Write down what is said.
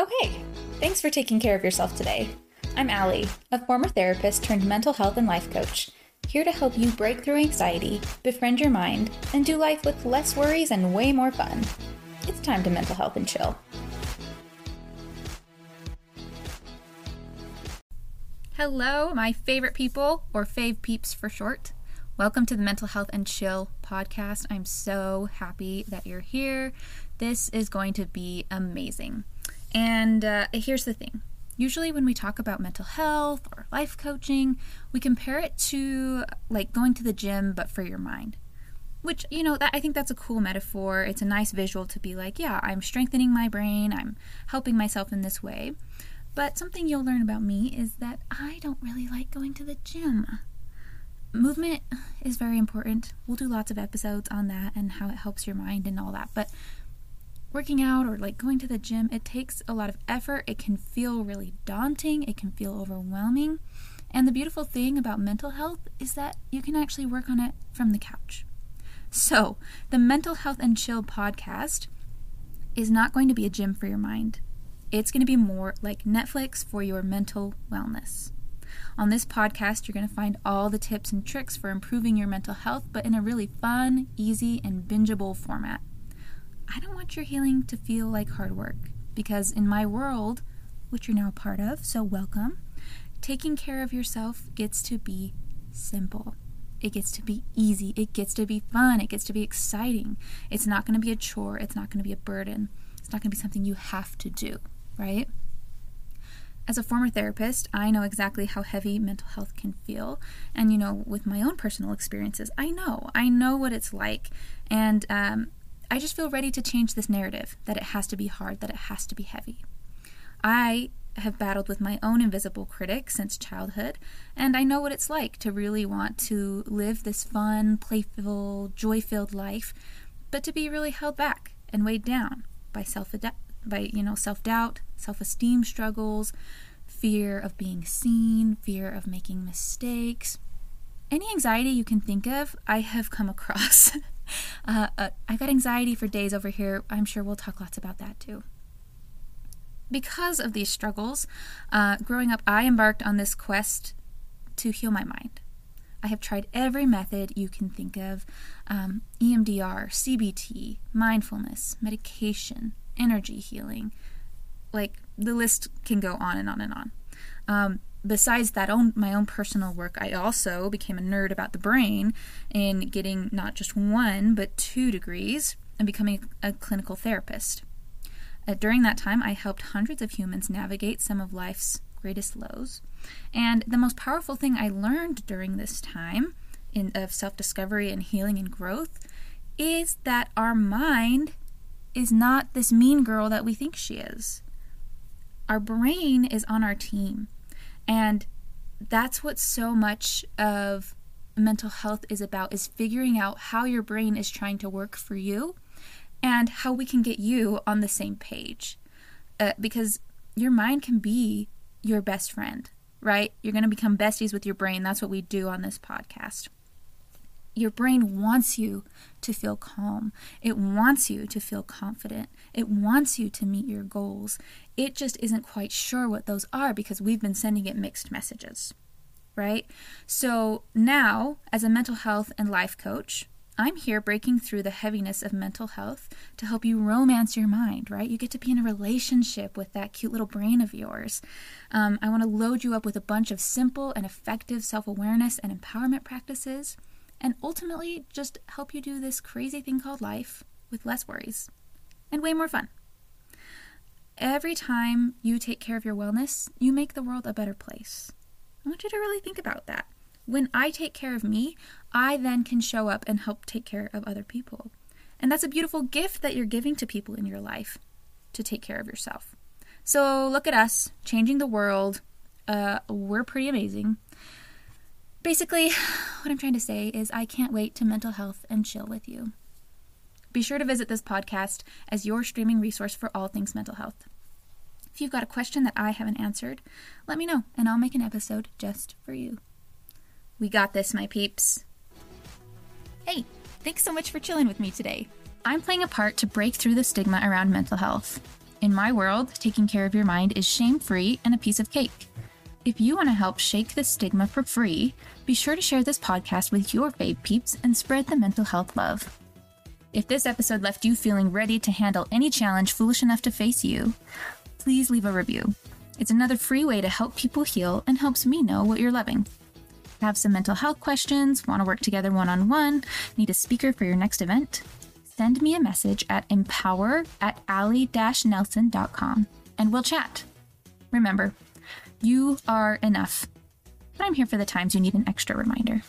Okay, thanks for taking care of yourself today. I'm Ally, a former therapist turned mental health and life coach, here to help you break through anxiety, befriend your mind, and do life with less worries and way more fun. It's time to mental health and chill. Hello, my favorite people, or fave peeps for short. Welcome to the Mental Health and Chill podcast. I'm so happy that you're here. This is going to be amazing. And uh, here's the thing usually when we talk about mental health or life coaching, we compare it to like going to the gym but for your mind. Which, you know, that I think that's a cool metaphor. It's a nice visual to be like, yeah, I'm strengthening my brain, I'm helping myself in this way. But something you'll learn about me is that I don't really like going to the gym. Movement is very important. We'll do lots of episodes on that and how it helps your mind and all that. But working out or like going to the gym, it takes a lot of effort. It can feel really daunting, it can feel overwhelming. And the beautiful thing about mental health is that you can actually work on it from the couch. So, the Mental Health and Chill podcast is not going to be a gym for your mind. It's going to be more like Netflix for your mental wellness. On this podcast, you're going to find all the tips and tricks for improving your mental health, but in a really fun, easy, and bingeable format. I don't want your healing to feel like hard work because in my world, which you're now a part of, so welcome, taking care of yourself gets to be simple. It gets to be easy. It gets to be fun. It gets to be exciting. It's not going to be a chore. It's not going to be a burden. It's not going to be something you have to do, right? As a former therapist, I know exactly how heavy mental health can feel. And, you know, with my own personal experiences, I know. I know what it's like. And um, I just feel ready to change this narrative that it has to be hard, that it has to be heavy. I have battled with my own invisible critic since childhood, and I know what it's like to really want to live this fun, playful, joy filled life, but to be really held back and weighed down by self by you know self-doubt, self-esteem struggles, fear of being seen, fear of making mistakes. Any anxiety you can think of, I have come across. Uh, uh, I got anxiety for days over here. I'm sure we'll talk lots about that too. Because of these struggles, uh, growing up, I embarked on this quest to heal my mind. I have tried every method you can think of um, EMDR, CBT, mindfulness, medication, energy healing. Like the list can go on and on and on. Um, besides that own my own personal work i also became a nerd about the brain in getting not just one but two degrees and becoming a clinical therapist. Uh, during that time i helped hundreds of humans navigate some of life's greatest lows. And the most powerful thing i learned during this time in, of self-discovery and healing and growth is that our mind is not this mean girl that we think she is. Our brain is on our team and that's what so much of mental health is about is figuring out how your brain is trying to work for you and how we can get you on the same page. Uh, because your mind can be your best friend, right? You're going to become besties with your brain. That's what we do on this podcast. Your brain wants you to feel calm. It wants you to feel confident. It wants you to meet your goals. It just isn't quite sure what those are because we've been sending it mixed messages, right? So now, as a mental health and life coach, I'm here breaking through the heaviness of mental health to help you romance your mind, right? You get to be in a relationship with that cute little brain of yours. Um, I want to load you up with a bunch of simple and effective self awareness and empowerment practices and ultimately just help you do this crazy thing called life with less worries and way more fun. Every time you take care of your wellness, you make the world a better place. I want you to really think about that. When I take care of me, I then can show up and help take care of other people. And that's a beautiful gift that you're giving to people in your life to take care of yourself. So look at us, changing the world. Uh, we're pretty amazing. Basically, what I'm trying to say is I can't wait to mental health and chill with you. Be sure to visit this podcast as your streaming resource for all things mental health. If you've got a question that I haven't answered, let me know and I'll make an episode just for you. We got this, my peeps. Hey, thanks so much for chilling with me today. I'm playing a part to break through the stigma around mental health. In my world, taking care of your mind is shame free and a piece of cake. If you want to help shake the stigma for free, be sure to share this podcast with your fave peeps and spread the mental health love. If this episode left you feeling ready to handle any challenge foolish enough to face you, please leave a review. It's another free way to help people heal and helps me know what you're loving. Have some mental health questions, want to work together one on one, need a speaker for your next event? Send me a message at empower at ally nelson.com and we'll chat. Remember, you are enough. But I'm here for the times you need an extra reminder.